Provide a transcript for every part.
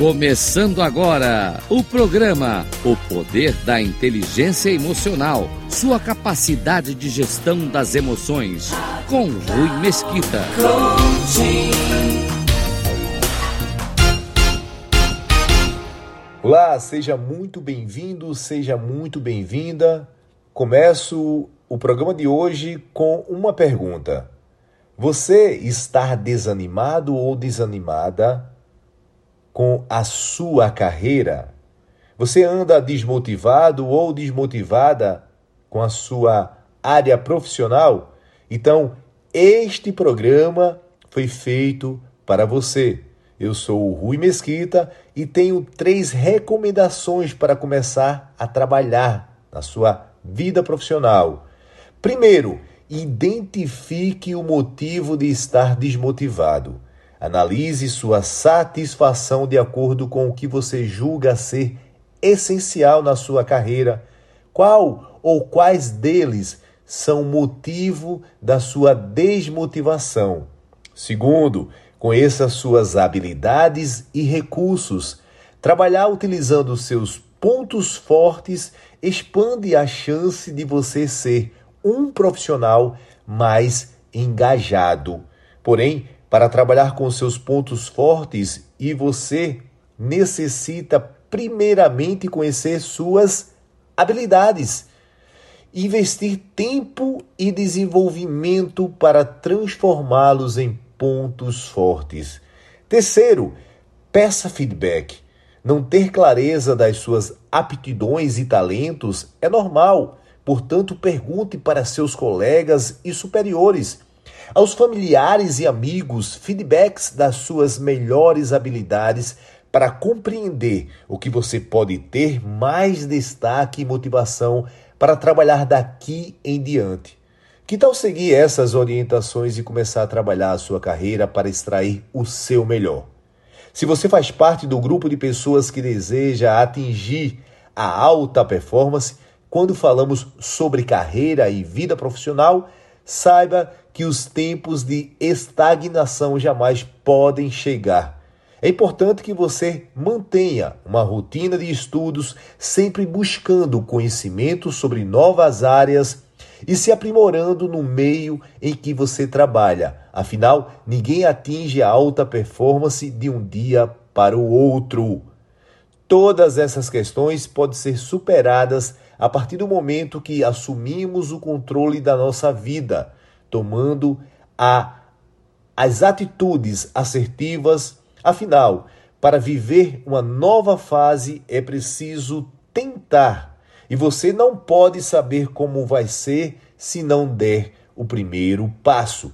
Começando agora o programa O Poder da Inteligência Emocional. Sua capacidade de gestão das emoções. Com Rui Mesquita. Olá, seja muito bem-vindo, seja muito bem-vinda. Começo o programa de hoje com uma pergunta. Você está desanimado ou desanimada com a sua carreira? Você anda desmotivado ou desmotivada com a sua área profissional? Então, este programa foi feito para você. Eu sou o Rui Mesquita e tenho três recomendações para começar a trabalhar na sua vida profissional. Primeiro, identifique o motivo de estar desmotivado. Analise sua satisfação de acordo com o que você julga ser essencial na sua carreira. Qual ou quais deles são motivo da sua desmotivação? Segundo, conheça suas habilidades e recursos. Trabalhar utilizando seus pontos fortes expande a chance de você ser um profissional mais engajado. Porém, para trabalhar com seus pontos fortes e você necessita primeiramente conhecer suas habilidades, investir tempo e desenvolvimento para transformá-los em pontos fortes. Terceiro, peça feedback. Não ter clareza das suas aptidões e talentos é normal, portanto, pergunte para seus colegas e superiores aos familiares e amigos feedbacks das suas melhores habilidades para compreender o que você pode ter mais destaque e motivação para trabalhar daqui em diante. Que tal seguir essas orientações e começar a trabalhar a sua carreira para extrair o seu melhor? Se você faz parte do grupo de pessoas que deseja atingir a alta performance, quando falamos sobre carreira e vida profissional, saiba que os tempos de estagnação jamais podem chegar. É importante que você mantenha uma rotina de estudos, sempre buscando conhecimento sobre novas áreas e se aprimorando no meio em que você trabalha. Afinal, ninguém atinge a alta performance de um dia para o outro. Todas essas questões podem ser superadas a partir do momento que assumimos o controle da nossa vida tomando a, as atitudes assertivas. Afinal, para viver uma nova fase é preciso tentar. E você não pode saber como vai ser se não der o primeiro passo.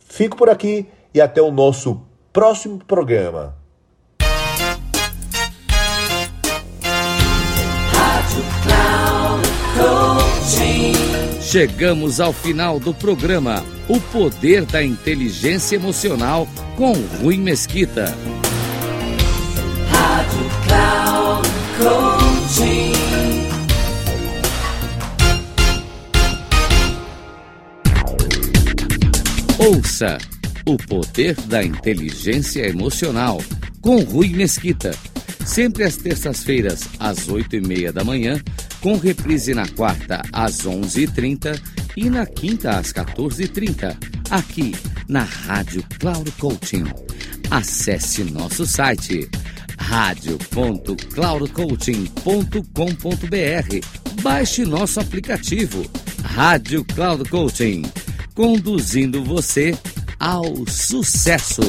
Fico por aqui e até o nosso próximo programa. Chegamos ao final do programa O Poder da Inteligência Emocional com Rui Mesquita. Rádio Cloud Coaching. Ouça O Poder da Inteligência Emocional com Rui Mesquita. Sempre às terças-feiras, às oito e meia da manhã com reprise na quarta às 11h30 e na quinta às 14h30, aqui na Rádio Cloud Coaching. Acesse nosso site radio.cloudcoaching.com.br. Baixe nosso aplicativo Rádio Cloud Coaching, conduzindo você ao sucesso.